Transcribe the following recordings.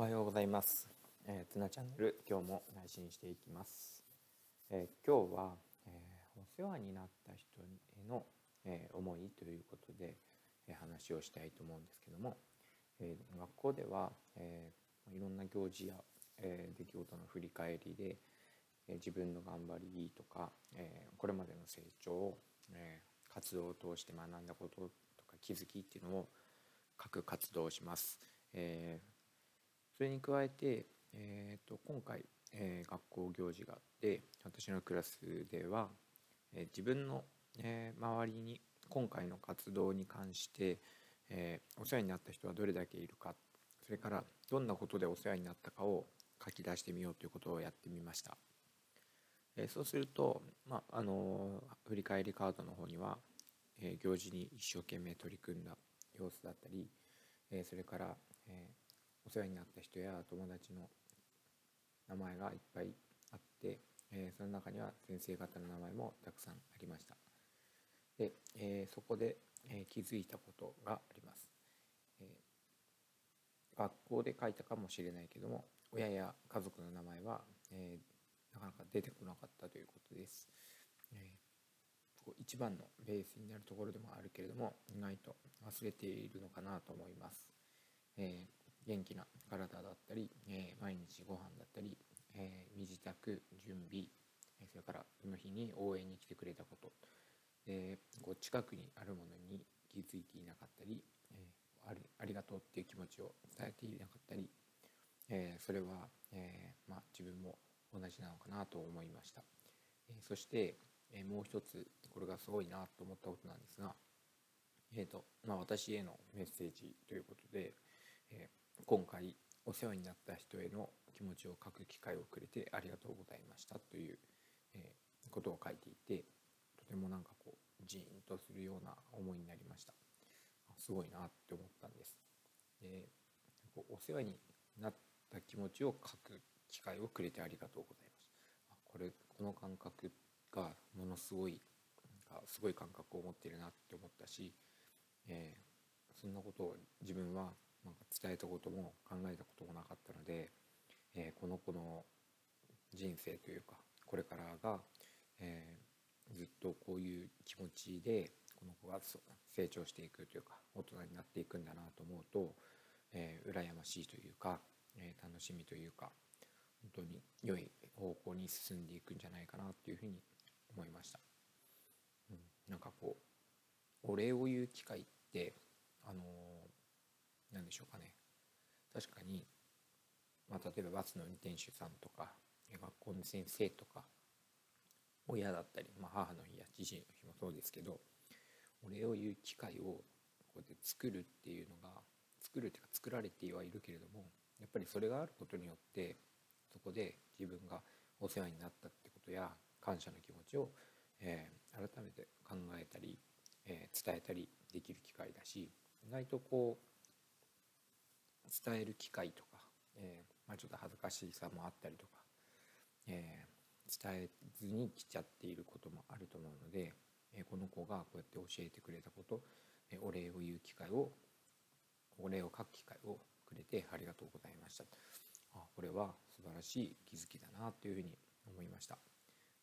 おはようございます。えー、ツナチャンネル今日も配信していきます。えー、今日は、えー、お世話になった人への、えー、思いということで、え、話をしたいと思うんですけども、え、学校では、え、いろんな行事や、え、出来事の振り返りで、え、自分の頑張りとか、え、これまでの成長を、え、活動を通して学んだこととか気づきっていうのを書く活動をします。えそれに加えて、えーと、今回、えー、学校行事があって私のクラスでは、えー、自分の、えー、周りに今回の活動に関して、えお世話になった人はどれだけいるかそれからどんなことでお世話になったかを書き出してみようということをやってみました。えそうすると、まあの振り返りカードの方には、え行事に一生懸命取り組んだ様子だったり、えそれから、えお世話になった人や友達の名前がいっぱいあって、えー、その中には先生方の名前もたくさんありました。で、えー、そこで、え、気づいたことがあります、え学校で書いたかもしれないけども親や家族の名前は、えなかなか出てこなかったということです、え一番のベースになるところでもあるけれども意外と忘れているのかなと思います、えー元気な体だったり、えー、毎日ご飯だったり、えー、身支度準備それからその日に応援に来てくれたこと、えー、こう近くにあるものに気づいていなかったり、え、ありありがとうっていう気持ちを伝えていなかったり、え、それは、えまあ、自分も同じなのかなと思いました、え、そして、え、もう一つこれがすごいなと思ったことなんですが、えーとまあ、私へのメッセージということで、えー今回お世話になった人への気持ちを書く機会をくれてありがとうございましたという、え、ことを書いていてとてもなんかこうジーンとするような思いになりました。すごいなって思ったんです。でお世話になった気持ちを書く機会をくれてありがとうございます。これこの感覚がものすごいなんかすごい感覚を持ってるなって思ったし、えー、そんなことを自分はなんか伝えたことも考えたこともなかったので、えー、この子の人生というかこれからが、えー、ずっとこういう気持ちでこの子が成長していくというか大人になっていくんだなと思うと、えー、羨ましいというか、えー、楽しみというか本当に良い方向に進んでいくんじゃないかなっていうふうに思いました。うん、なんかこうお礼を言う機会ってあのでしょうかね。確かに、まあ、例えばバスの運転手さんとか学校の先生とか親だったり、まあ、母の日や自身の日もそうですけどお礼を言う機会をこうやって作るっていうのが作るっていうか作られてはいるけれどもやっぱりそれがあることによってそこで自分がお世話になったってことや感謝の気持ちを、えー、改めて考えたり、えー、伝えたりできる機会だし意外とこう伝える機会とか、えー、まあ、ちょっと恥ずかしさもあったりとか、えー、伝えずに来ちゃっていることもあると思うので、えこの子がこうやって教えてくれたこと、えお礼を言う機会をお礼を書く機会をくれてありがとうございました。あこれは素晴らしい気づきだなというふうに思いました、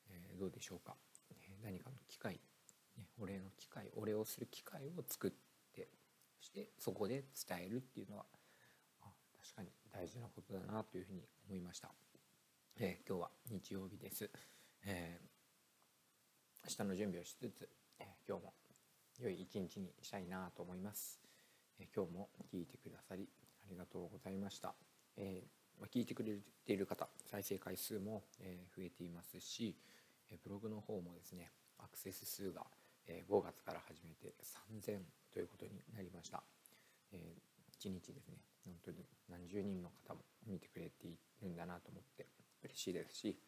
えー、どうでしょうか、え何かの機会、ね、お礼の機会お礼をする機会を作ってそしてそこで伝えるっていうのは確かに大事なことだなというふうに思いました、えー、今日は日曜日です、えー、明日の準備をしつつ、えー、今日も良い一日にしたいなと思います、え今日も聞いてくださりありがとうございました、えま聞いてくれている方再生回数も、え増えていますし、えブログの方もですねアクセス数が、え5月から始めて3000ということになりました、え1日ですね本当に何十人の方も見てくれているんだなと思って嬉しいですし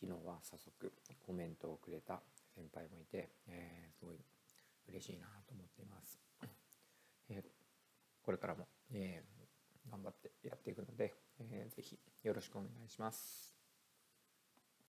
昨日は早速コメントをくれた先輩もいて、えー、すごい嬉しいなと思っています。えー、これからも、えー、頑張ってやっていくので、えー、ぜひよろしくお願いします。